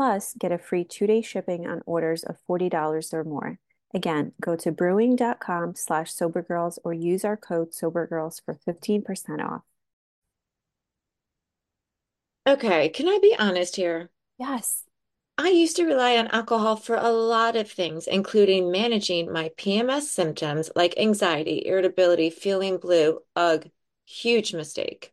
Plus, get a free two-day shipping on orders of $40 or more. Again, go to brewing.com slash sobergirls or use our code sobergirls for 15% off. Okay, can I be honest here? Yes. I used to rely on alcohol for a lot of things, including managing my PMS symptoms like anxiety, irritability, feeling blue. Ugh, huge mistake.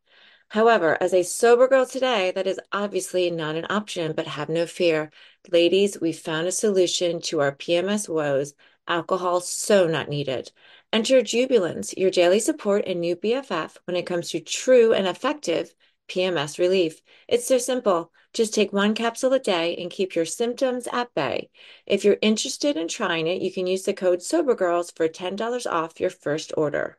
However, as a sober girl today, that is obviously not an option, but have no fear. Ladies, we found a solution to our PMS woes. Alcohol so not needed. Enter Jubilance, your daily support and new BFF when it comes to true and effective PMS relief. It's so simple. Just take one capsule a day and keep your symptoms at bay. If you're interested in trying it, you can use the code SOBERGIRLS for $10 off your first order.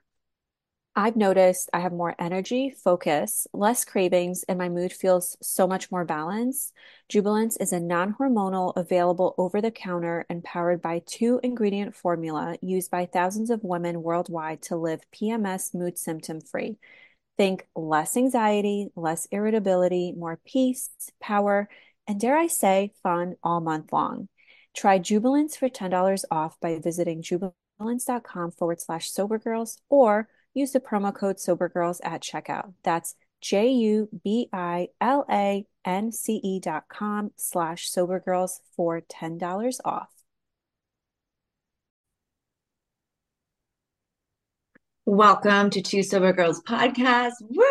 I've noticed I have more energy, focus, less cravings, and my mood feels so much more balanced. Jubilance is a non hormonal, available over the counter, and powered by two ingredient formula used by thousands of women worldwide to live PMS mood symptom free. Think less anxiety, less irritability, more peace, power, and dare I say, fun all month long. Try Jubilance for $10 off by visiting jubilance.com forward slash sobergirls or use the promo code SOBERGIRLS at checkout. That's J U B I L A N C E dot com slash SOBERGIRLS for $10 off. Welcome to Two Sober Girls podcast. Woo!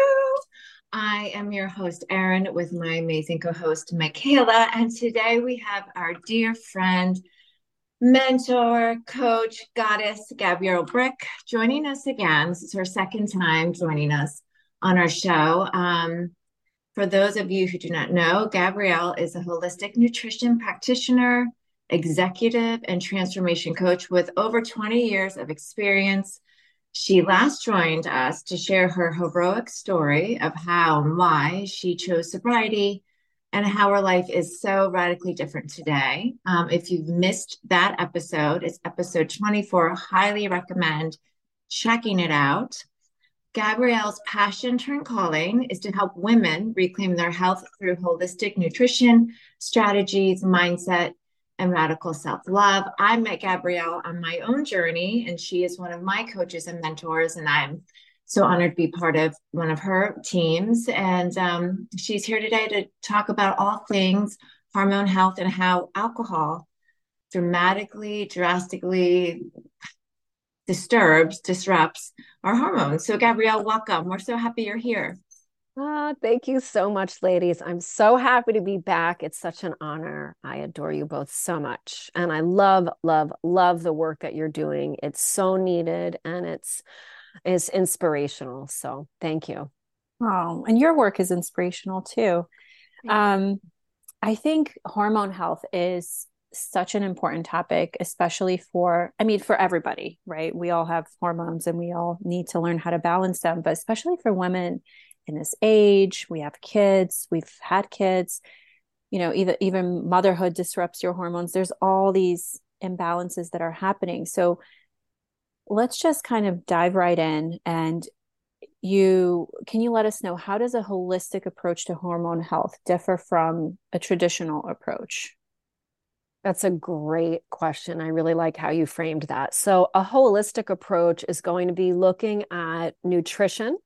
I am your host, Erin, with my amazing co host, Michaela. And today we have our dear friend, mentor, coach, goddess, Gabrielle Brick, joining us again. This is her second time joining us on our show. Um, for those of you who do not know, Gabrielle is a holistic nutrition practitioner, executive, and transformation coach with over 20 years of experience. She last joined us to share her heroic story of how and why she chose sobriety and how her life is so radically different today. Um, if you've missed that episode, it's episode 24. Highly recommend checking it out. Gabrielle's passion turned calling is to help women reclaim their health through holistic nutrition, strategies, mindset, and radical self love. I met Gabrielle on my own journey, and she is one of my coaches and mentors, and I'm so honored to be part of one of her teams. And um, she's here today to talk about all things hormone health and how alcohol dramatically, drastically disturbs, disrupts our hormones. So, Gabrielle, welcome. We're so happy you're here. Oh, thank you so much, ladies. I'm so happy to be back. It's such an honor. I adore you both so much. And I love, love, love the work that you're doing. It's so needed and it's is inspirational. So thank you. Oh, and your work is inspirational too. Um, I think hormone health is such an important topic, especially for, I mean, for everybody, right? We all have hormones and we all need to learn how to balance them, but especially for women in this age, we have kids, we've had kids, you know, either even motherhood disrupts your hormones. There's all these imbalances that are happening. So let's just kind of dive right in and you can you let us know how does a holistic approach to hormone health differ from a traditional approach that's a great question. I really like how you framed that. So, a holistic approach is going to be looking at nutrition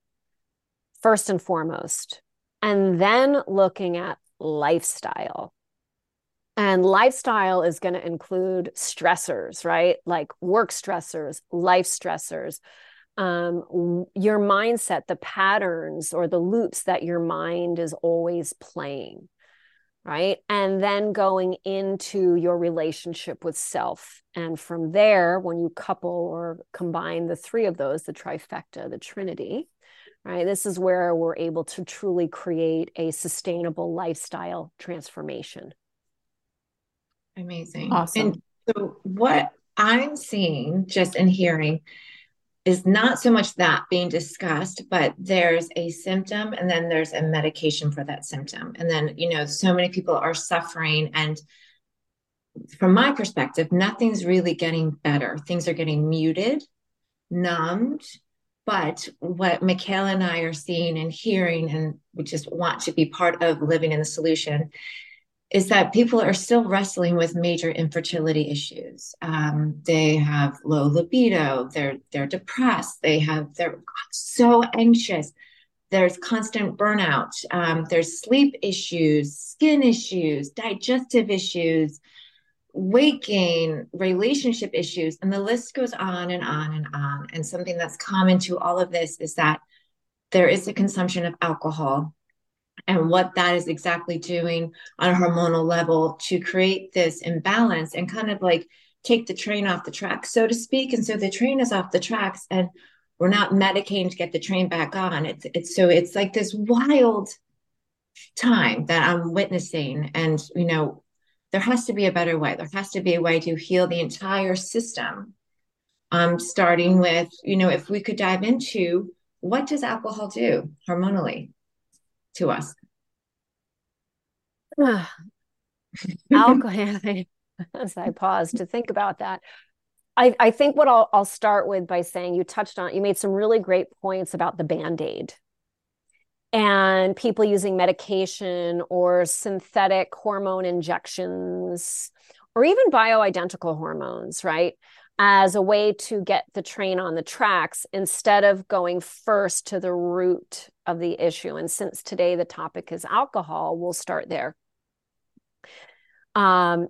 first and foremost, and then looking at lifestyle And lifestyle is going to include stressors, right? Like work stressors, life stressors, um, your mindset, the patterns or the loops that your mind is always playing, right? And then going into your relationship with self. And from there, when you couple or combine the three of those, the trifecta, the trinity, right? This is where we're able to truly create a sustainable lifestyle transformation. Amazing. Awesome. And so, what I'm seeing just in hearing is not so much that being discussed, but there's a symptom and then there's a medication for that symptom. And then, you know, so many people are suffering. And from my perspective, nothing's really getting better. Things are getting muted, numbed. But what Michaela and I are seeing and hearing, and we just want to be part of living in the solution, is that people are still wrestling with major infertility issues. Um, they have low libido. They're they're depressed. They have they're so anxious. There's constant burnout. Um, there's sleep issues, skin issues, digestive issues, weight gain, relationship issues, and the list goes on and on and on. And something that's common to all of this is that there is a consumption of alcohol and what that is exactly doing on a hormonal level to create this imbalance and kind of like take the train off the track, so to speak. And so the train is off the tracks and we're not medicating to get the train back on. It's it's so it's like this wild time that I'm witnessing. And you know, there has to be a better way. There has to be a way to heal the entire system. Um, starting with, you know, if we could dive into what does alcohol do hormonally? To us? Alcohol. As I pause to think about that, I, I think what I'll, I'll start with by saying you touched on, you made some really great points about the band aid and people using medication or synthetic hormone injections or even bioidentical hormones, right? As a way to get the train on the tracks instead of going first to the root of the issue. And since today the topic is alcohol, we'll start there. Um,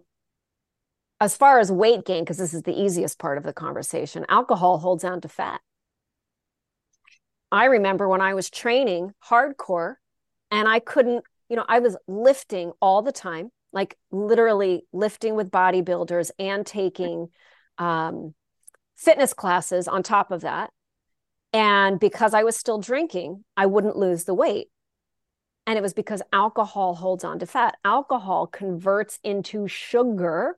as far as weight gain, because this is the easiest part of the conversation, alcohol holds on to fat. I remember when I was training hardcore and I couldn't, you know, I was lifting all the time, like literally lifting with bodybuilders and taking um, fitness classes on top of that. And because I was still drinking, I wouldn't lose the weight. And it was because alcohol holds on to fat. Alcohol converts into sugar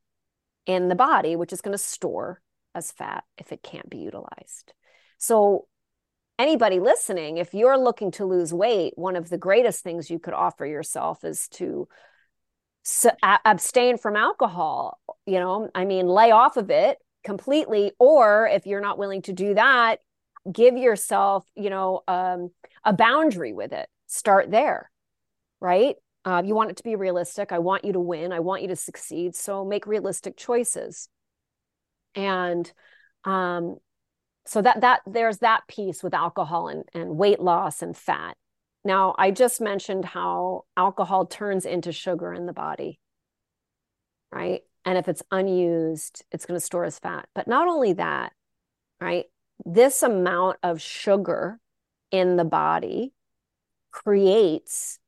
in the body, which is going to store as fat if it can't be utilized. So, anybody listening, if you're looking to lose weight, one of the greatest things you could offer yourself is to abstain from alcohol. You know, I mean, lay off of it completely. Or if you're not willing to do that, give yourself you know um, a boundary with it. Start there right? Uh, you want it to be realistic. I want you to win. I want you to succeed. So make realistic choices. And um, so that that there's that piece with alcohol and, and weight loss and fat. Now i just mentioned how alcohol turns into sugar in the body right? And if it's unused it's going to store as fat. But not only that right this amount of sugar in the body creates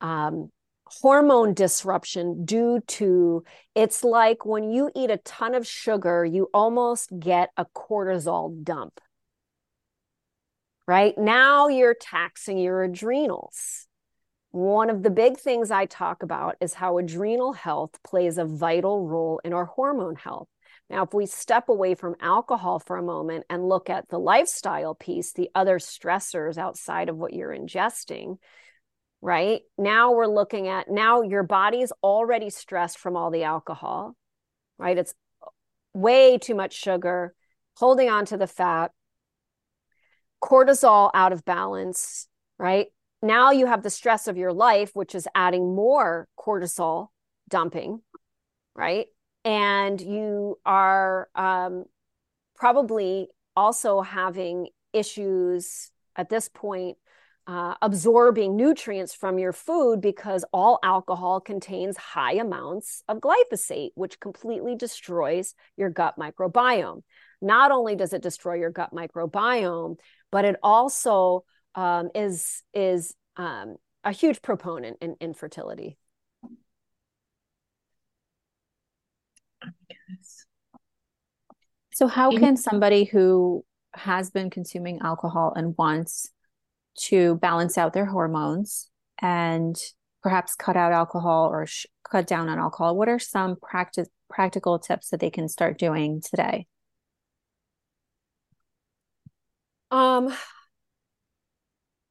um, hormone disruption due to it's like when you eat a ton of sugar, you almost get a cortisol dump. Right now, you're taxing your adrenals. One of the big things I talk about is how adrenal health plays a vital role in our hormone health. Now, if we step away from alcohol for a moment and look at the lifestyle piece, the other stressors outside of what you're ingesting, right? Now we're looking at now your body's already stressed from all the alcohol, right? It's way too much sugar, holding on to the fat, cortisol out of balance, right? Now you have the stress of your life, which is adding more cortisol dumping, right? And you are um, probably also having issues at this point uh, absorbing nutrients from your food because all alcohol contains high amounts of glyphosate, which completely destroys your gut microbiome. Not only does it destroy your gut microbiome, but it also um, is is um, a huge proponent in infertility. So, how can somebody who has been consuming alcohol and wants to balance out their hormones and perhaps cut out alcohol or sh- cut down on alcohol, what are some practice practical tips that they can start doing today? Um,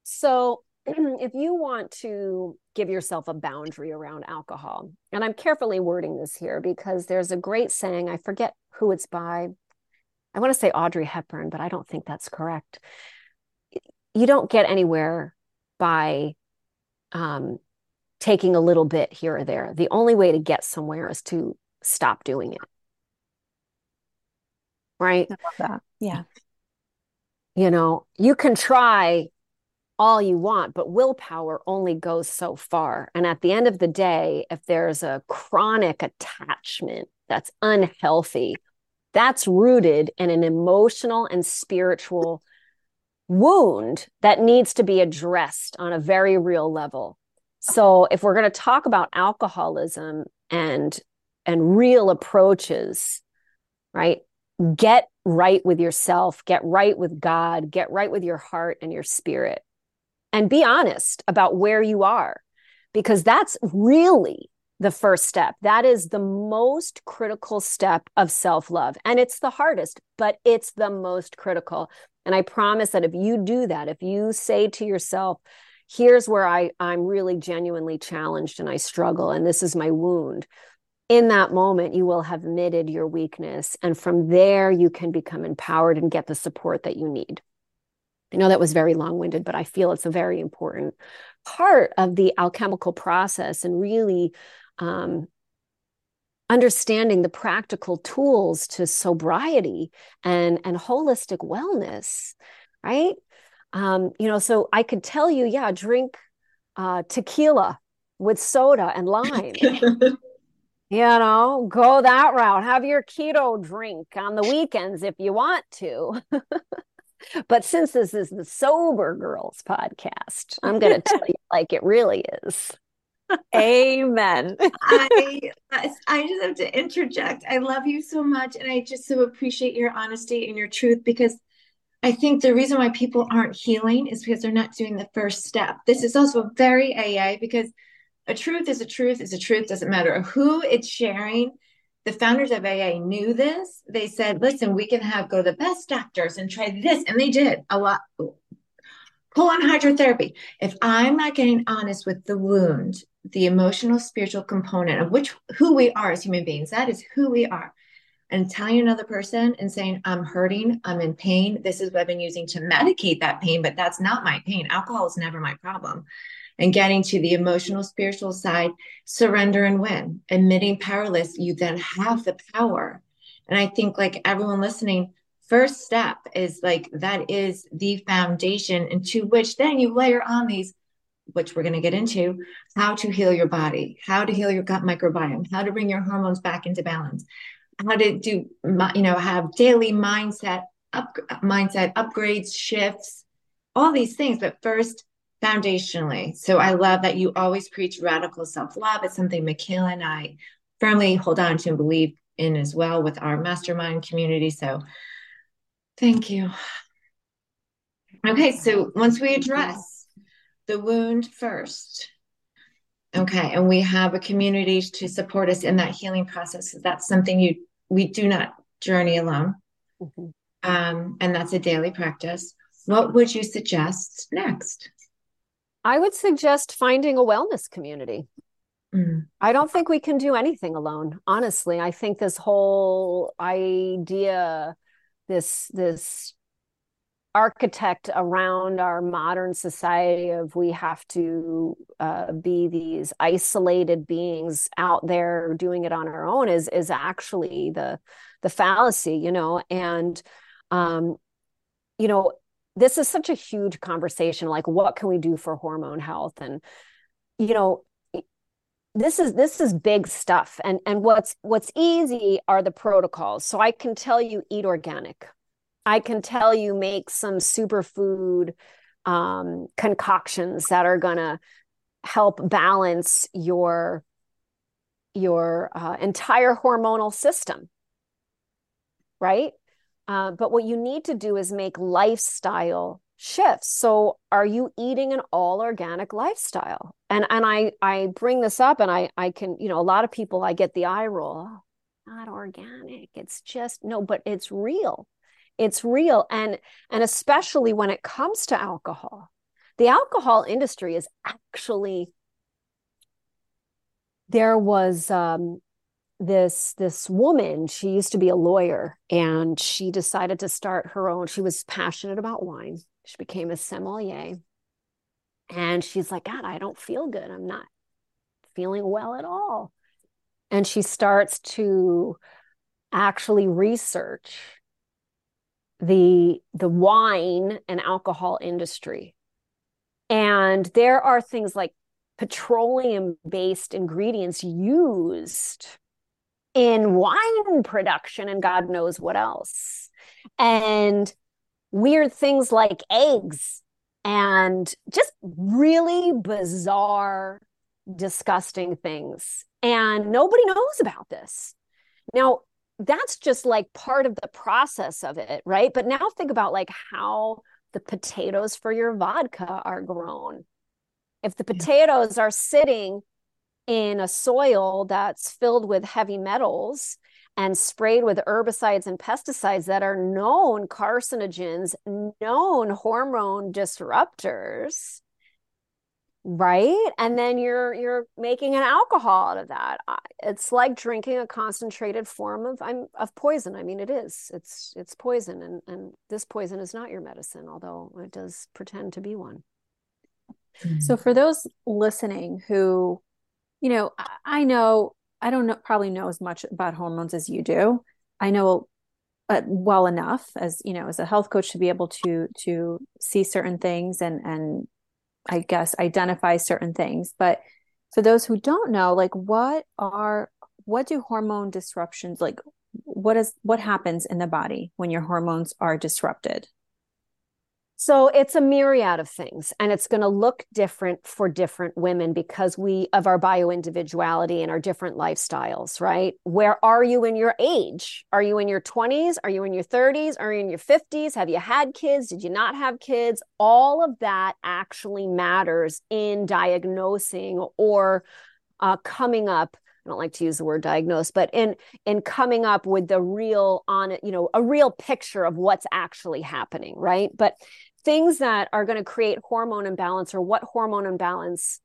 so if you want to give yourself a boundary around alcohol, and I'm carefully wording this here because there's a great saying, I forget who it's by. I want to say Audrey Hepburn, but I don't think that's correct. You don't get anywhere by um, taking a little bit here or there. The only way to get somewhere is to stop doing it. Right? I love that. Yeah. You know, you can try all you want, but willpower only goes so far. And at the end of the day, if there's a chronic attachment that's unhealthy, that's rooted in an emotional and spiritual wound that needs to be addressed on a very real level. So if we're going to talk about alcoholism and and real approaches, right? Get right with yourself, get right with God, get right with your heart and your spirit and be honest about where you are because that's really the first step. That is the most critical step of self love. And it's the hardest, but it's the most critical. And I promise that if you do that, if you say to yourself, here's where I, I'm really genuinely challenged and I struggle, and this is my wound. In that moment, you will have admitted your weakness. And from there, you can become empowered and get the support that you need. I know that was very long winded, but I feel it's a very important part of the alchemical process and really um, understanding the practical tools to sobriety and, and holistic wellness, right? Um, you know, so I could tell you, yeah, drink uh, tequila with soda and lime. you know, go that route. Have your keto drink on the weekends if you want to. But since this is the Sober Girls podcast, I'm going to tell you like it really is. Amen. I I just have to interject. I love you so much and I just so appreciate your honesty and your truth because I think the reason why people aren't healing is because they're not doing the first step. This is also very AA because a truth is a truth is a truth doesn't matter who it's sharing the founders of AA knew this. They said, listen, we can have go to the best doctors and try this. And they did a lot. Pull on hydrotherapy. If I'm not getting honest with the wound, the emotional, spiritual component of which who we are as human beings, that is who we are. And telling another person and saying, I'm hurting, I'm in pain. This is what I've been using to medicate that pain, but that's not my pain. Alcohol is never my problem and getting to the emotional, spiritual side, surrender and win. Admitting powerless, you then have the power. And I think, like everyone listening, first step is like that is the foundation into which then you layer on these which we're going to get into how to heal your body how to heal your gut microbiome how to bring your hormones back into balance how to do you know have daily mindset up mindset upgrades shifts all these things but first foundationally. So I love that you always preach radical self love. It's something Michaela and I firmly hold on to and believe in as well with our mastermind community. So thank you. Okay, so once we address the wound first, okay, and we have a community to support us in that healing process. So that's something you we do not journey alone, mm-hmm. um, and that's a daily practice. What would you suggest next? I would suggest finding a wellness community. Mm. I don't think we can do anything alone. Honestly, I think this whole idea, this this architect around our modern society of we have to uh, be these isolated beings out there doing it on our own is is actually the the fallacy, you know. And um, you know, this is such a huge conversation like what can we do for hormone health? And you know this is this is big stuff. And and what's what's easy are the protocols. So i can tell you eat organic. I can tell you make some superfood um, concoctions that are going to help balance your your uh, entire hormonal system. Right uh, but what you need to do is make lifestyle shifts. So are you eating an all organic lifestyle? And and i i bring this up and i i can you know a lot of people i get the eye roll oh, not organic. It's just no but it's real. It's real. And and especially when it comes to alcohol the alcohol industry is actually there was um, this this woman she used to be a lawyer and she decided to start her own she was passionate about wine. She became a sommelier. And she's like god i don't feel good. I'm not feeling well at all. And she starts to actually research the the wine and alcohol industry. And there are things like petroleum based ingredients used in wine production and God knows what else. And weird things like eggs and just really bizarre, disgusting things. And nobody knows about this. Now, that's just like part of the process of it, right? But now think about like how the potatoes for your vodka are grown. If the potatoes are sitting in a soil that's filled with heavy metals and sprayed with herbicides and pesticides that are known carcinogens, known hormone disruptors, right? And then you're you're making an alcohol out of that. It's like drinking a concentrated form of i'm of poison. I mean it is. It's it's poison and and this poison is not your medicine although it does pretend to be one. Hmm. So for those listening who you know, I know I don't know probably know as much about hormones as you do. I know uh, well enough as you know as a health coach to be able to to see certain things and and I guess identify certain things. But for those who don't know, like what are what do hormone disruptions like? What is what happens in the body when your hormones are disrupted? So it's a myriad of things and it's going to look different for different women because we of our bio individuality and our different lifestyles, right? Where are you in your age? Are you in your 20s? Are you in your 30s? Are you in your 50s? Have you had kids? Did you not have kids? All of that actually matters in diagnosing or uh, coming up I don't like to use the word diagnose, but in in coming up with the real on you know, a real picture of what's actually happening, right? But things that are going to create hormone imbalance or what hormone imbalance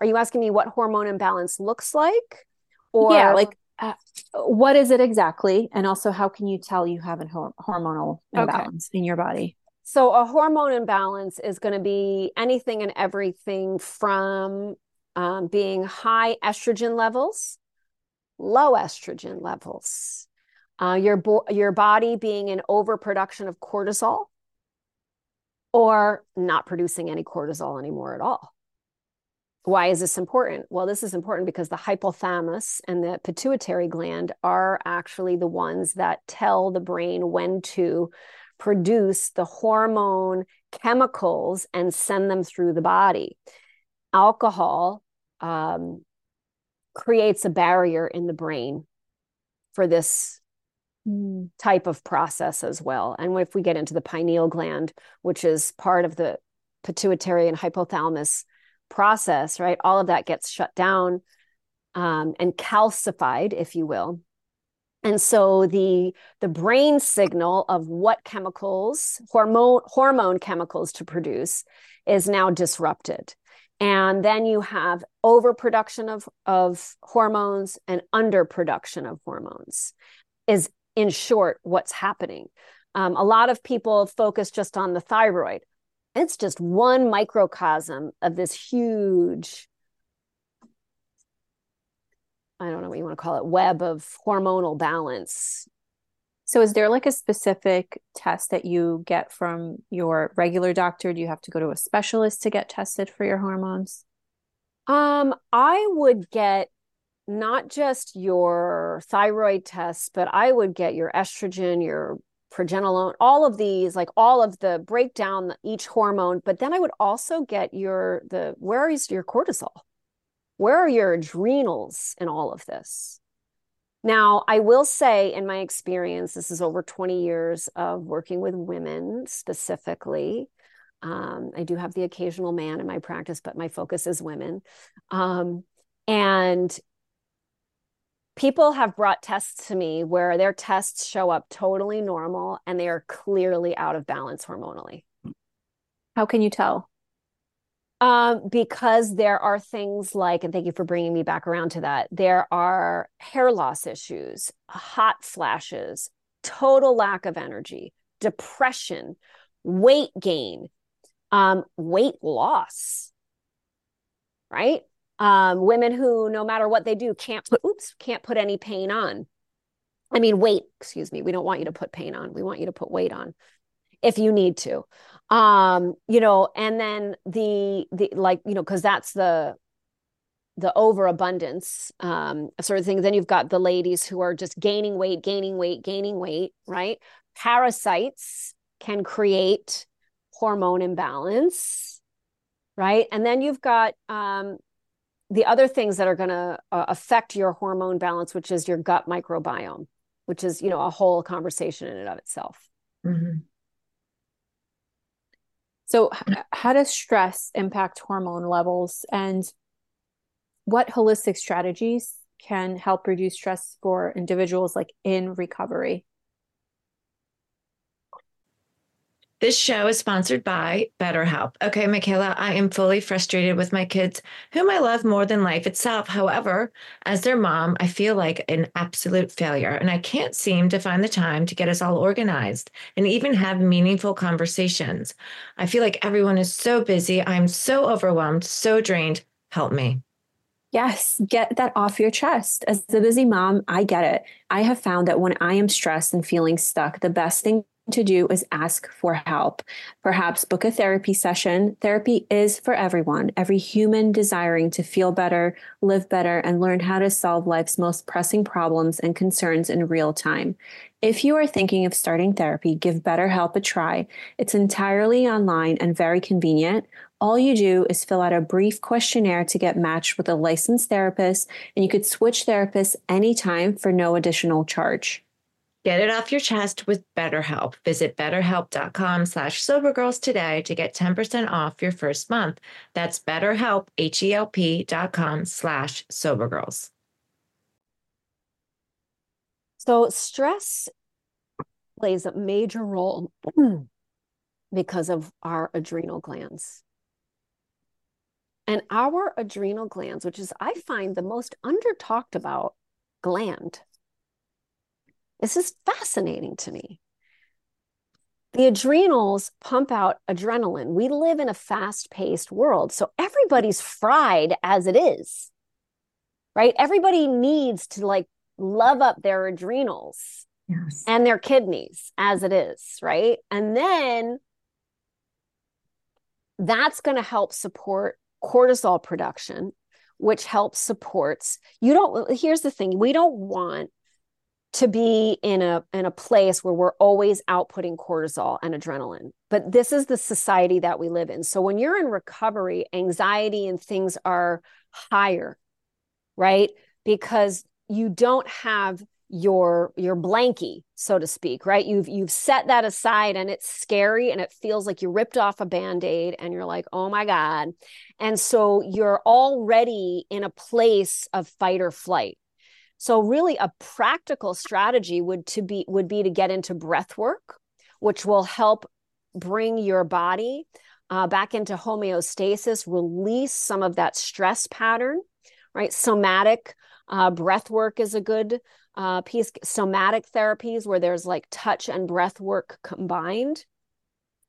are you asking me what hormone imbalance looks like? Or yeah, like uh, what is it exactly? And also, how can you tell you have a hormonal imbalance okay. in your body? So, a hormone imbalance is going to be anything and everything from um, being high estrogen levels, low estrogen levels, uh, your bo- your body being in overproduction of cortisol, or not producing any cortisol anymore at all. Why is this important? Well, this is important because the hypothalamus and the pituitary gland are actually the ones that tell the brain when to produce the hormone chemicals and send them through the body. Alcohol um, creates a barrier in the brain for this mm. type of process as well. And if we get into the pineal gland, which is part of the pituitary and hypothalamus process, right? All of that gets shut down um, and calcified, if you will. And so the the brain signal of what chemicals, hormone hormone chemicals to produce, is now disrupted and then you have overproduction of, of hormones and underproduction of hormones is in short what's happening um, a lot of people focus just on the thyroid it's just one microcosm of this huge i don't know what you want to call it web of hormonal balance So, is there like a specific test that you get from your regular doctor? Do you have to go to a specialist to get tested for your hormones? Um, I would get not just your thyroid tests, but I would get your estrogen, your progesterone, all of these, like all of the breakdown each hormone. But then I would also get your the where is your cortisol? Where are your adrenals in all of this? Now, I will say, in my experience, this is over 20 years of working with women specifically. Um, I do have the occasional man in my practice, but my focus is women. Um, and people have brought tests to me where their tests show up totally normal and they are clearly out of balance hormonally. How can you tell? Um, because there are things like, and thank you for bringing me back around to that. There are hair loss issues, hot flashes, total lack of energy, depression, weight gain, um, weight loss, right? Um, women who, no matter what they do, can't put, oops, can't put any pain on. I mean, weight, excuse me. We don't want you to put pain on. We want you to put weight on if you need to um you know and then the the like you know because that's the the overabundance um sort of thing then you've got the ladies who are just gaining weight gaining weight gaining weight right parasites can create hormone imbalance right and then you've got um the other things that are going to uh, affect your hormone balance which is your gut microbiome which is you know a whole conversation in and of itself mm-hmm. So, how does stress impact hormone levels, and what holistic strategies can help reduce stress for individuals like in recovery? This show is sponsored by BetterHelp. Okay, Michaela, I am fully frustrated with my kids, whom I love more than life itself. However, as their mom, I feel like an absolute failure, and I can't seem to find the time to get us all organized and even have meaningful conversations. I feel like everyone is so busy. I'm so overwhelmed, so drained. Help me. Yes, get that off your chest. As a busy mom, I get it. I have found that when I am stressed and feeling stuck, the best thing to do is ask for help. Perhaps book a therapy session. Therapy is for everyone, every human desiring to feel better, live better, and learn how to solve life's most pressing problems and concerns in real time. If you are thinking of starting therapy, give BetterHelp a try. It's entirely online and very convenient. All you do is fill out a brief questionnaire to get matched with a licensed therapist, and you could switch therapists anytime for no additional charge. Get it off your chest with BetterHelp. Visit betterhelp.com slash sobergirls today to get 10% off your first month. That's betterhelp, H-E-L-P dot com slash sobergirls. So stress plays a major role because of our adrenal glands. And our adrenal glands, which is, I find, the most under talked about gland this is fascinating to me. The adrenals pump out adrenaline. We live in a fast paced world. So everybody's fried as it is, right? Everybody needs to like love up their adrenals yes. and their kidneys as it is, right? And then that's going to help support cortisol production, which helps supports. You don't, here's the thing we don't want to be in a in a place where we're always outputting cortisol and adrenaline. But this is the society that we live in. So when you're in recovery anxiety and things are higher right? Because you don't have your your blankie so to speak right? You've you've set that aside and it's scary and it feels like you ripped off a band-aid and you're like oh my god. And so you're already in a place of fight or flight so really a practical strategy would to be would be to get into breath work, which will help bring your body uh, back into homeostasis, release some of that stress pattern, right? Somatic uh, breath work is a good uh, piece. Somatic therapies where there's like touch and breath work combined.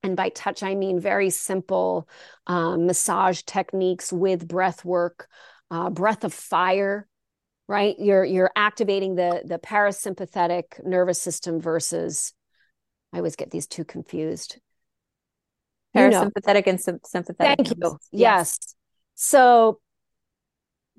And by touch, I mean very simple uh, massage techniques with breath work, uh, breath of fire right? You're you're activating the the parasympathetic nervous system versus i always get these two confused. Parasympathetic you know. and sympathetic thank you. yes. yes. So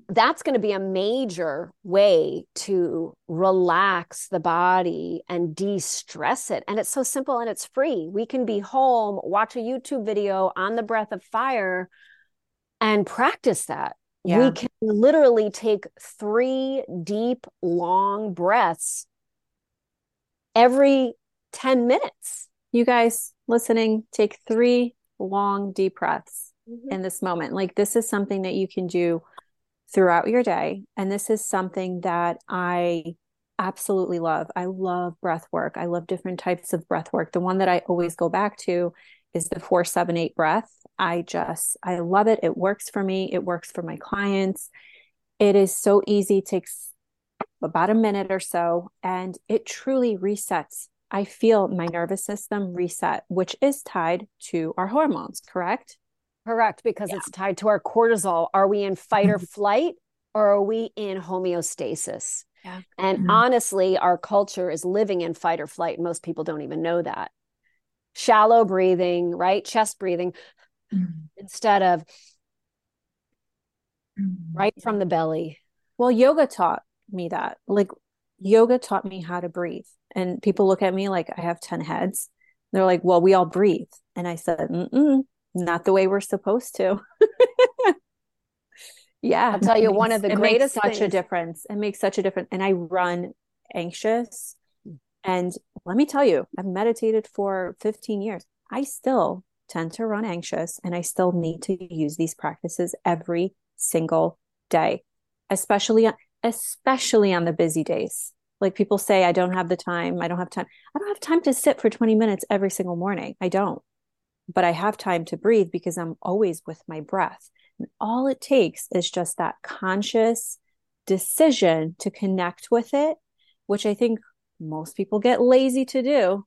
that's going to be a major way to relax the body and de-stress it. And it's so simple and it's free. We can be home watch a youtube video on the breath of fire and practice that yeah. we can literally take three deep long breaths every 10 minutes you guys listening take three long deep breaths mm-hmm. in this moment like this is something that you can do throughout your day. And this is something that I absolutely love. I love breath work. I love different types of breath work. The one that I always go back to is the 478 breath. I just, I love it. It works for me, it works for my clients. It is so easy, takes about a minute or so, and it truly resets. I feel my nervous system reset, which is tied to our hormones, correct? Correct, because yeah. it's tied to our cortisol. Are we in fight or mm-hmm. flight or are we in homeostasis? Yeah. And mm-hmm. honestly, our culture is living in fight or flight. Most people don't even know that. Shallow breathing, right? Chest breathing mm-hmm. instead of mm-hmm. right from the belly. Well, yoga taught me that. Like, yoga taught me how to breathe. And people look at me like I have 10 heads. They're like, well, we all breathe. And I said, Mm-mm, not the way we're supposed to. yeah. I'll tell you, makes, one of the greatest such things. a difference. It makes such a difference. And I run anxious. And let me tell you, I've meditated for 15 years. I still tend to run anxious and I still need to use these practices every single day, especially especially on the busy days. Like people say I don't have the time, I don't have time. I don't have time to sit for 20 minutes every single morning. I don't but I have time to breathe because I'm always with my breath. And all it takes is just that conscious decision to connect with it, which I think most people get lazy to do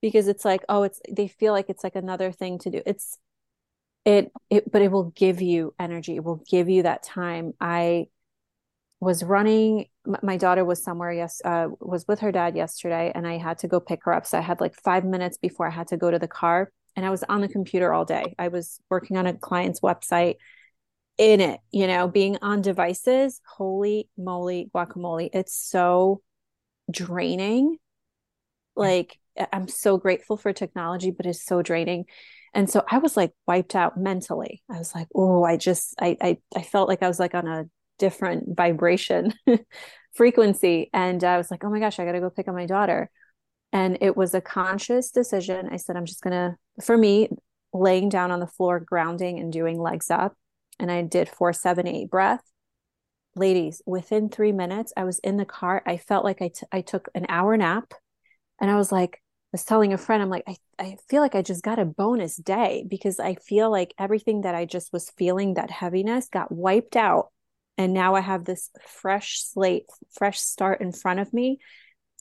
because it's like, oh, it's they feel like it's like another thing to do. It's it it but it will give you energy. It will give you that time. I was running my daughter was somewhere yes uh, was with her dad yesterday and i had to go pick her up so i had like five minutes before i had to go to the car and I was on the computer all day. I was working on a client's website in it, you know, being on devices. Holy moly, guacamole. It's so draining. Like, I'm so grateful for technology, but it's so draining. And so I was like wiped out mentally. I was like, oh, I just, I, I, I felt like I was like on a different vibration frequency. And I was like, oh my gosh, I got to go pick up my daughter. And it was a conscious decision. I said, I'm just to, for me, laying down on the floor, grounding and doing legs up. And I did four, seven, eight breath. Ladies, within three minutes, I was in the car. I felt like I, t- I took an hour nap. And I was like, I was telling a friend, I'm like, I, I feel like I just got a bonus day because I feel like everything that I just was feeling, that heaviness got wiped out. And now I have this fresh slate, fresh start in front of me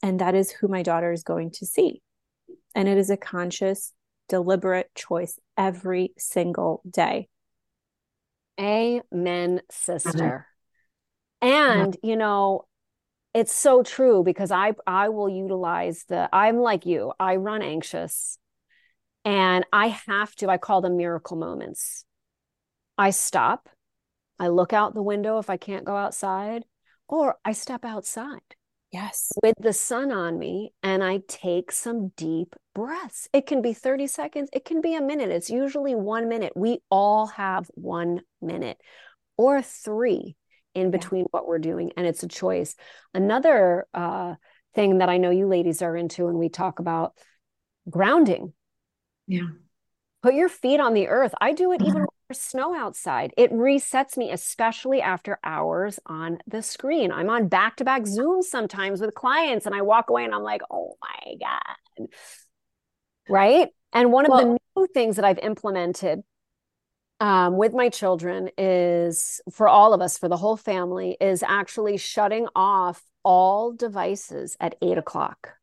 and that is who my daughter is going to see. And it is a conscious, deliberate choice every single day. Amen, sister. Mm-hmm. And, you know, it's so true because I I will utilize the I'm like you. I run anxious and I have to I call them miracle moments. I stop. I look out the window if I can't go outside or I step outside. Yes. With the sun on me, and I take some deep breaths. It can be 30 seconds, it can be a minute. It's usually one minute. We all have one minute or three in between yeah. what we're doing, and it's a choice. Another uh, thing that I know you ladies are into, and we talk about grounding. Yeah. Put your feet on the earth. I do it even when there's snow outside. It resets me, especially after hours on the screen. I'm on back to back Zooms sometimes with clients, and I walk away and I'm like, oh my God. Right. And one of well, the new things that I've implemented um, with my children is for all of us, for the whole family, is actually shutting off all devices at eight o'clock.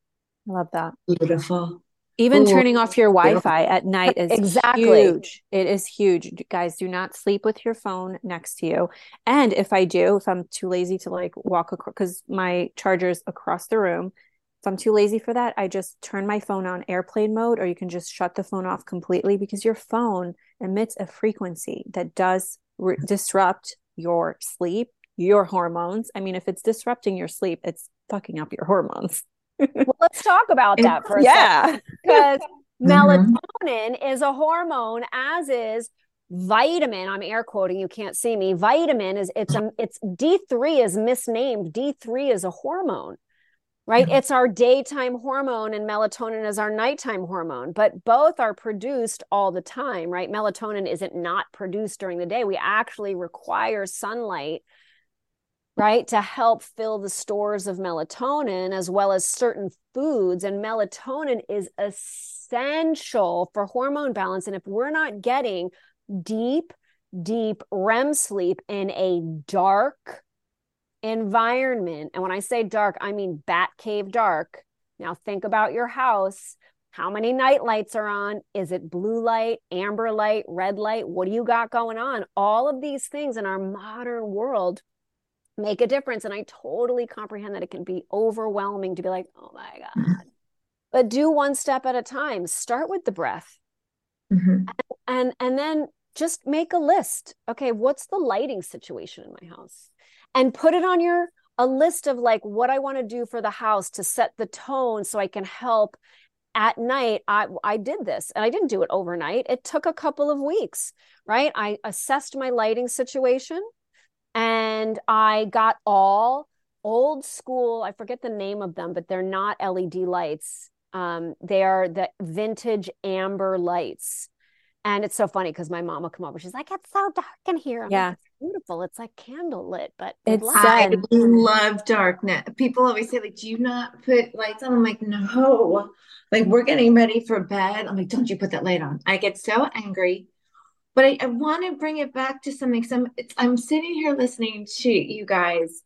I love that. Beautiful. Even Ooh. turning off your Wi-Fi at night is exactly huge. It is huge. Guys, do not sleep with your phone next to you. And if I do, if I'm too lazy to like walk across because my charger's across the room, if I'm too lazy for that, I just turn my phone on airplane mode, or you can just shut the phone off completely because your phone emits a frequency that does re- disrupt your sleep, your hormones. I mean, if it's disrupting your sleep, it's fucking up your hormones. well, let's talk about that for a yeah. second. Because mm-hmm. melatonin is a hormone, as is vitamin. I'm air quoting, you can't see me. Vitamin is it's a it's D3 is misnamed. D3 is a hormone. Right? Mm-hmm. It's our daytime hormone and melatonin is our nighttime hormone, but both are produced all the time, right? Melatonin isn't not produced during the day. We actually require sunlight right to help fill the stores of melatonin as well as certain foods and melatonin is essential for hormone balance and if we're not getting deep deep REM sleep in a dark environment and when I say dark I mean bat cave dark now think about your house how many night lights are on is it blue light amber light red light what do you got going on all of these things in our modern world make a difference. And I totally comprehend that it can be overwhelming to be like, oh my mm-hmm. God. But do one step at a time. Start with the breath. Mm-hmm. And, and and then just make a list. Okay, what's the lighting situation in my house? And put it on your a list of like what I want to do for the house to set the tone so I can help at night I I did this and I didn't do it overnight. It took a couple of weeks, right? I assessed my lighting situation and I got all old school, I forget the name of them, but they're not LED lights. Um, they are the vintage amber lights. And it's so funny because my mom will come over. She's like, "It's so dark in here." I'm yeah, like, beautiful. It's like candle lit, but it's. I love darkness. People always say, "Like, do you not put lights on?" I'm like, "No." Like, we're getting ready for bed. I'm like, "Don't you put that light on?" I get so angry but I, I want to bring it back to something. Some I'm sitting here listening to you guys,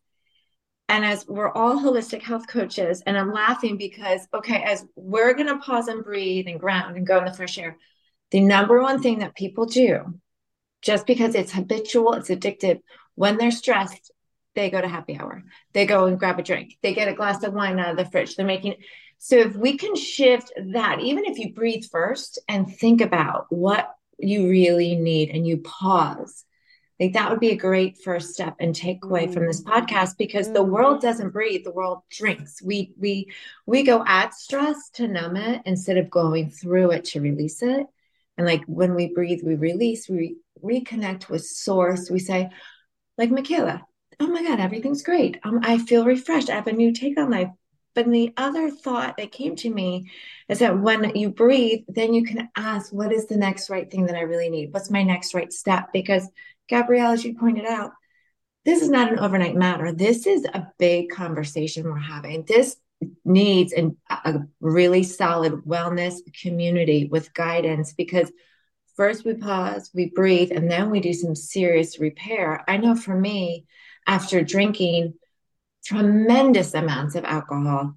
and as we're all holistic health coaches, and I'm laughing because okay, as we're gonna pause and breathe and ground and go in the fresh air, the number one thing that people do, just because it's habitual, it's addictive, when they're stressed, they go to happy hour. They go and grab a drink. They get a glass of wine out of the fridge. They're making so if we can shift that, even if you breathe first and think about what you really need and you pause I think that would be a great first step and takeaway from this podcast because the world mm-hmm. doesn't breathe the world drinks we we we go at stress to numb it instead of going through it to release it and like when we breathe we release we reconnect with source we say like michaela oh my god everything's great um, i feel refreshed i have a new take on life but the other thought that came to me is that when you breathe, then you can ask, what is the next right thing that I really need? What's my next right step? Because, Gabrielle, as you pointed out, this is not an overnight matter. This is a big conversation we're having. This needs an, a really solid wellness community with guidance because first we pause, we breathe, and then we do some serious repair. I know for me, after drinking tremendous amounts of alcohol.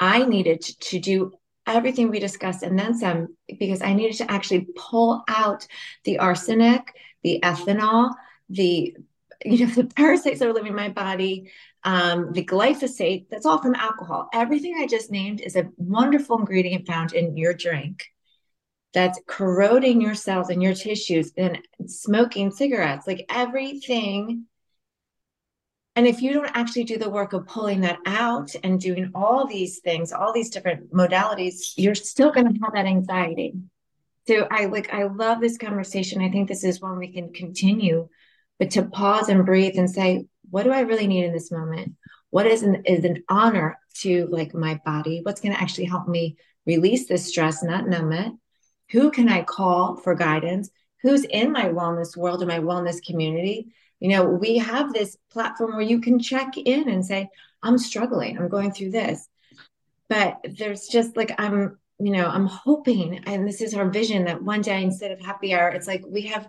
I needed to, do everything we discussed and then some because I needed to actually pull out the arsenic, the ethanol, the you know the parasites that are living in my body, um, the glyphosate. That's all from alcohol. Everything I just named is a wonderful ingredient found in your drink. That's corroding your cells and your tissues and smoking cigarettes. Like everything and if you don't actually do the work of pulling that out and doing all these things, all these different modalities, you're still going to have that anxiety. So I like, I love this conversation. I think this is one we can continue, but to pause and breathe and say, what do I really need in this moment? What is an, is an honor to like my body? What's going to actually help me release this stress, not numb it? Who can I call for guidance? Who's in my wellness world or my wellness community you know, we have this platform where you can check in and say, I'm struggling, I'm going through this. But there's just like, I'm, you know, I'm hoping, and this is our vision that one day instead of happy hour, it's like we have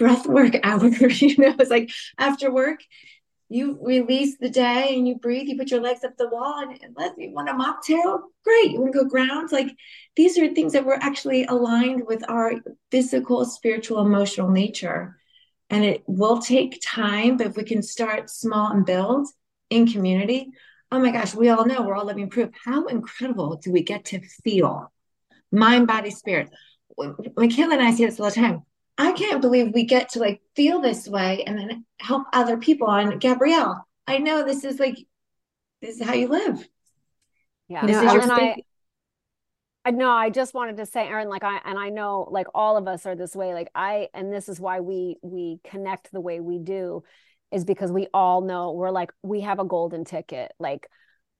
breath work hour, you know, it's like after work, you release the day and you breathe, you put your legs up the wall and, and let you want a mocktail? Great. You want to go ground? Like these are things that we're actually aligned with our physical, spiritual, emotional nature. And it will take time, but if we can start small and build in community, oh my gosh, we all know we're all living proof. How incredible do we get to feel mind, body, spirit? Michaela and I say this all the time. I can't believe we get to like feel this way and then help other people. And Gabrielle, I know this is like this is how you live. Yeah. This is your and I, I know I just wanted to say, Erin, like I and I know like all of us are this way. Like I and this is why we we connect the way we do, is because we all know we're like, we have a golden ticket. Like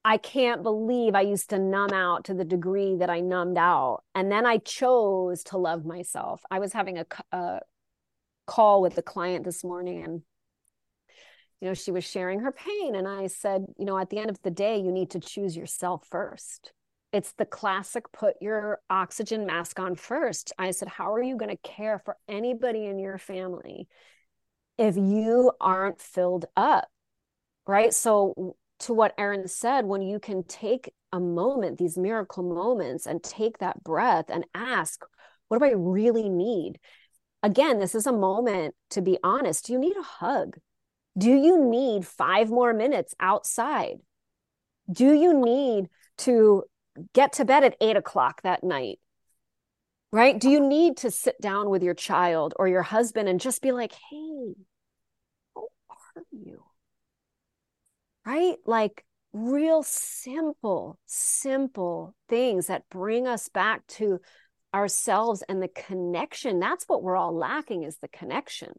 I can't believe I used to numb out to the degree that I numbed out. And then I chose to love myself. I was having a, a call with the client this morning and you know she was sharing her pain and i said you know at the end of the day you need to choose yourself first it's the classic put your oxygen mask on first i said how are you going to care for anybody in your family if you aren't filled up right so to what Erin said, when you can take a moment, these miracle moments, and take that breath and ask, what do I really need? Again, this is a moment to be honest. Do you need a hug? Do you need five more minutes outside? Do you need to get to bed at eight o'clock that night? Right? Do oh. you need to sit down with your child or your husband and just be like, hey, how are you? right? Like real simple, simple things that bring us back to ourselves and the connection. That's what we're all lacking is the connection.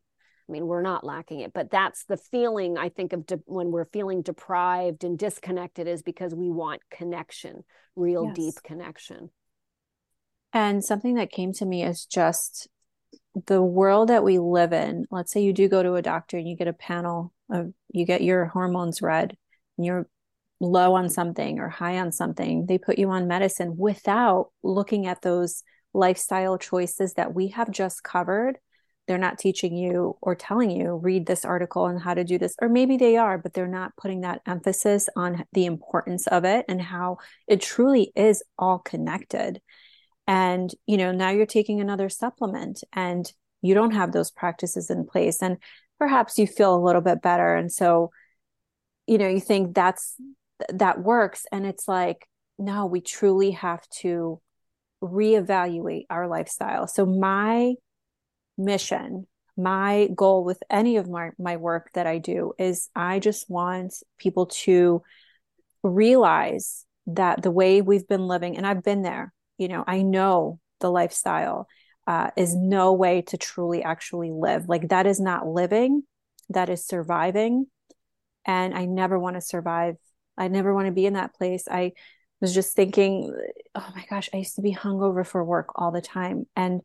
I mean, we're not lacking it, but that's the feeling I think of de- when we're feeling deprived and disconnected is because we want connection, real yes. deep connection. And something that came to me is just the world that we live in. Let's say you do go to a doctor and you get a panel of, you get your hormones read and you're low on something or high on something, they put you on medicine without looking at those lifestyle choices that we have just covered. They're not teaching you or telling you, read this article and how to do this. Or maybe they are, but they're not putting that emphasis on the importance of it and how it truly is all connected. And, you know, now you're taking another supplement and you don't have those practices in place. And perhaps you feel a little bit better. And so, you know you think that's that works and it's like no we truly have to reevaluate our lifestyle so my mission my goal with any of my my work that I do is I just want people to realize that the way we've been living and I've been there you know I know the lifestyle uh, is no way to truly actually live like that is not living that is surviving and I never want to survive. I never want to be in that place. I was just thinking, oh my gosh, I used to be hungover for work all the time. And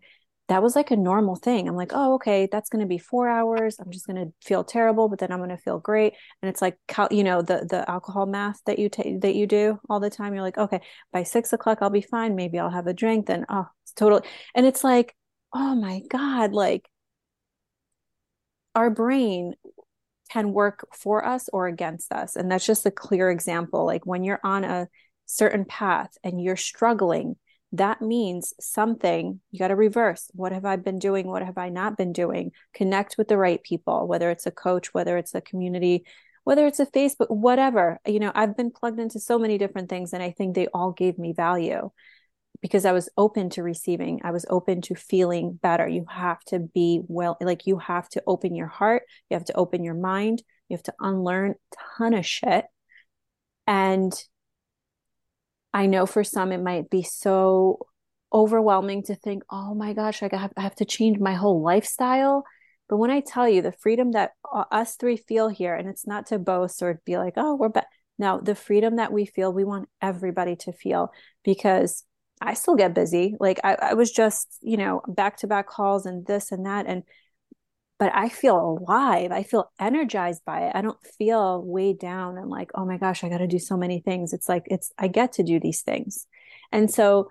that was like a normal thing. I'm like, oh, okay, that's going to be four hours. I'm just going to feel terrible, but then I'm going to feel great. And it's like, you know, the the alcohol math that you take that you do all the time. You're like, okay, by six o'clock I'll be fine. Maybe I'll have a drink. Then oh, it's totally. And it's like, oh my god, like our brain can work for us or against us. And that's just a clear example. Like when you're on a certain path and you're struggling, that means something you got to reverse. What have I been doing? What have I not been doing? Connect with the right people, whether it's a coach, whether it's a community, whether it's a Facebook, whatever. You know, I've been plugged into so many different things and I think they all gave me value because I was open to receiving. I was open to feeling better. You have to be well, like you have to open your heart, you have to open your mind, you have to unlearn a ton of shit. And I know for some it might be so overwhelming to think, oh my gosh, I have, I have to change my whole lifestyle. But when I tell you the freedom that uh, us three feel here, and it's not to boast or be like, oh, we're bad. Now, the freedom that we feel, we want everybody to feel because I still get busy. Like I, I was just, you know, back to back calls and this and that. And, but I feel alive. I feel energized by it. I don't feel weighed down and like, oh my gosh, I got to do so many things. It's like, it's, I get to do these things. And so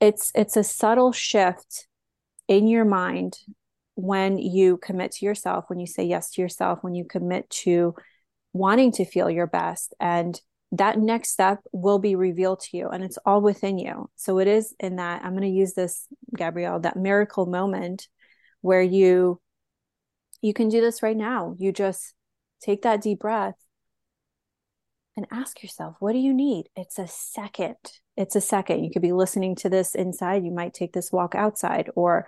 it's, it's a subtle shift in your mind when you commit to yourself, when you say yes to yourself, when you commit to wanting to feel your best and that next step will be revealed to you and it's all within you so it is in that i'm going to use this gabrielle that miracle moment where you you can do this right now you just take that deep breath and ask yourself what do you need it's a second it's a second you could be listening to this inside you might take this walk outside or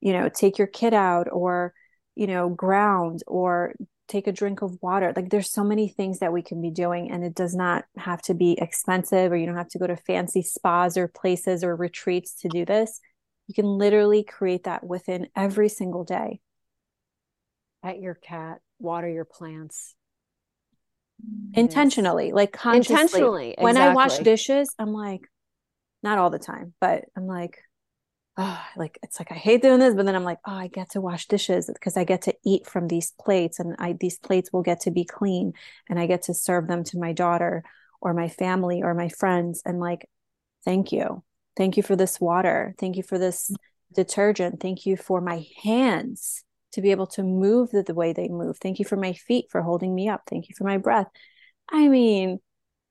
you know take your kid out or you know ground or take a drink of water. Like there's so many things that we can be doing and it does not have to be expensive or you don't have to go to fancy spas or places or retreats to do this. You can literally create that within every single day. Pet your cat, water your plants. Intentionally, like consciously. Intentionally. Exactly. When I wash dishes, I'm like, not all the time, but I'm like, oh, like it's like I hate doing this, but then I'm like, oh, I get to wash dishes because I get to eat from these plates, and I these plates will get to be clean, and I get to serve them to my daughter or my family or my friends, and like, thank you, thank you for this water, thank you for this detergent, thank you for my hands to be able to move the, the way they move, thank you for my feet for holding me up, thank you for my breath. I mean,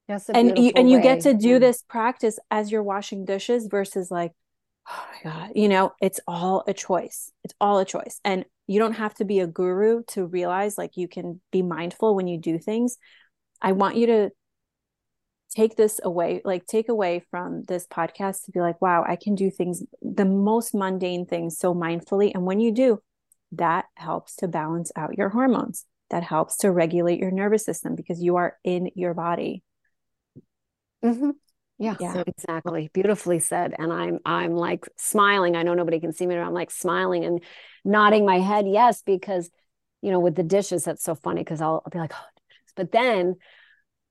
Yes, and you, and you get to do this practice as you're washing dishes versus like oh my god you know it's all a choice. It's all a choice. And you don't have to be a guru to realize like you can be mindful when you do things. I want you to take this away like take away from this podcast to be like wow i can do things the most mundane things so mindfully. And when you do that helps to balance out your hormones that helps to regulate your nervous system because you are in your body mm-hmm. Yeah, yeah, so exactly. Beautifully said. And I'm I'm like smiling. I know nobody can see me, but I'm like smiling and nodding my head, yes, because you know, with the dishes, that's so funny because I'll, I'll be like, oh. But then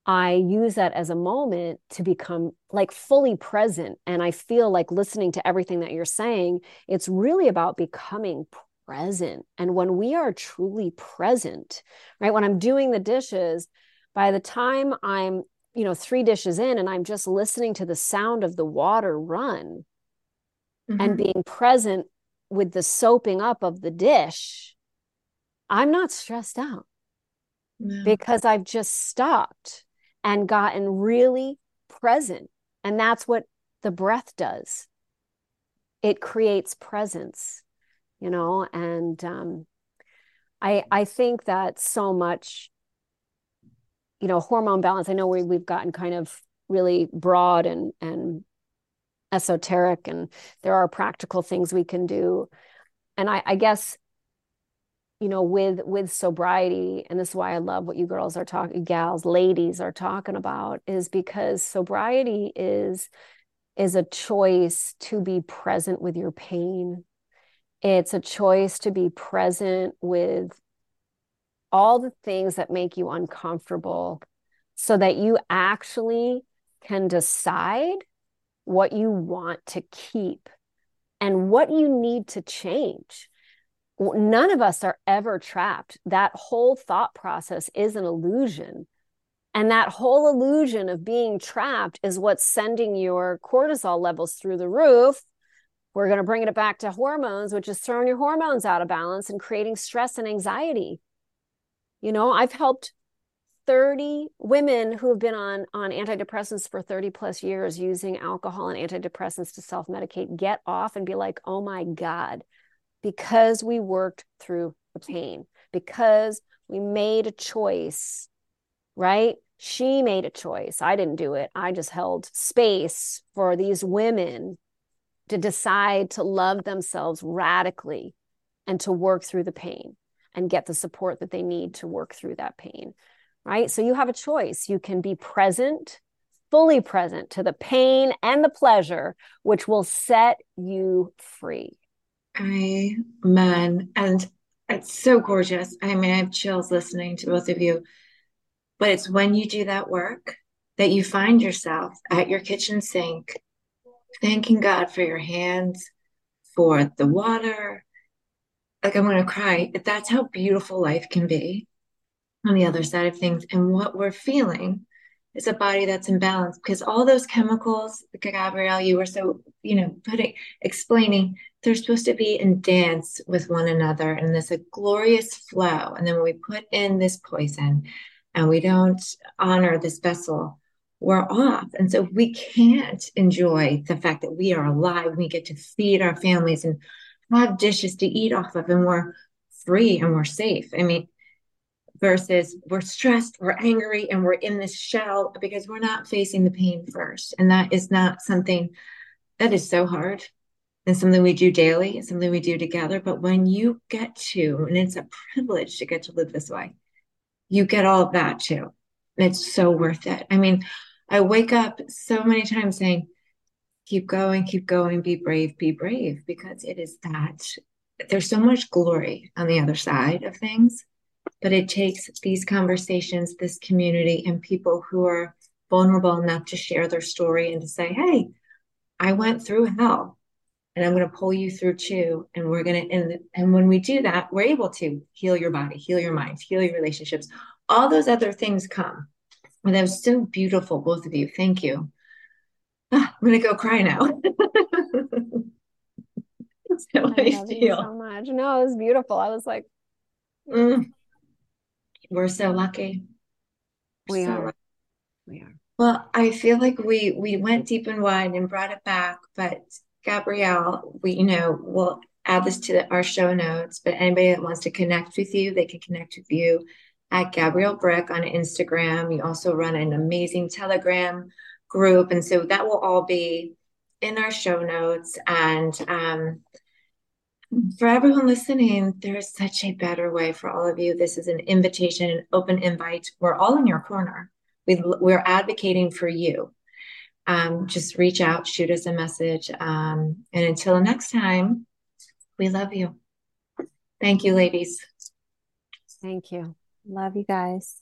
I use that as a moment to become like fully present. And I feel like listening to everything that you're saying, it's really about becoming present. And when we are truly present, right? When I'm doing the dishes, by the time I'm you know, three dishes in and I'm just listening to the sound of the water run mm-hmm. and being present with the soaping up of the dish, I'm not stressed out no. because I've just stopped and gotten really present. And that's what the breath does it creates presence, you know, and um, I, I think that so much you know hormone balance i know we, we've gotten kind of really broad and and esoteric and there are practical things we can do. And i i guess you know with with sobriety and this is why i love what you girls are talking gals ladies are talking about is because sobriety is is a choice to be present with your pain it's a choice to be present with all the things that make you uncomfortable so that you actually can decide what you want to keep and what you need to change. None of us are ever trapped. That whole thought process is an illusion. And that whole illusion of being trapped is what's sending your cortisol levels through the roof. We're going to bring it back to hormones, which is throwing your hormones out of balance and creating stress and anxiety. You know, I've helped 30 women who have been on on antidepressants for 30 plus years using alcohol and antidepressants to self-medicate get off and be like, "Oh my god." Because we worked through the pain, because we made a choice, right? She made a choice. I didn't do it. I just held space for these women to decide to love themselves radically and to work through the pain and get the support that they need to work through that pain. Right. So you have a choice. You can be present, fully present to the pain and the pleasure, which will set you free. Amen. And it's so gorgeous. I mean, I have chills listening to both of you. But it's when you do that work that you find yourself at your kitchen sink, thanking God for your hands, for the water, like I'm going to cry. That's how beautiful life can be on the other side of things. And what we're feeling is a body that's imbalanced because all those chemicals, Gabrielle, you were so, you know, putting, explaining, they're supposed to be in dance with one another and there's a glorious flow. And then when we put in this poison, and we don't honor this vessel, we're off. And so we can't enjoy the fact that we are alive. We get to feed our families and have dishes to eat off of, and we're free and we're safe. I mean, versus we're stressed, we're angry, and we're in this shell because we're not facing the pain first. And that is not something that is so hard and something we do daily, it's something we do together. But when you get to, and it's a privilege to get to live this way, you get all of that too. It's so worth it. I mean, I wake up so many times saying, keep going, keep going, be brave, be brave, because it is that there's so much glory on the other side of things. But it takes these conversations, this community, and people who are vulnerable enough to share their story and to say, hey, I went through hell and I'm going to pull you through too. And we're going to, and, and when we do that, we're able to heal your body, heal your mind, heal your relationships. All those other things come. And that was so beautiful, both of you. Thank you. I'm going to go cry now. That's how I, I feel. so much. No, it was beautiful. I was like, mm. we're so lucky. We're we so are. Lucky. We are. Well, I feel like we we went deep and wide and brought it back, but Gabrielle, we, you know, we'll add this to our show notes, but anybody that wants to connect with you, they can connect with you at Gabrielle Brick on Instagram. You also run an amazing Telegram group. And so that will all be in our show notes. And um, for everyone listening, there's such a better way for all of you. This is an invitation, an open invite. We're all in your corner. We, we're advocating for you um, just reach out, shoot us a message. Um, and until next time, we love you. Thank you, ladies. Thank you. Love you guys.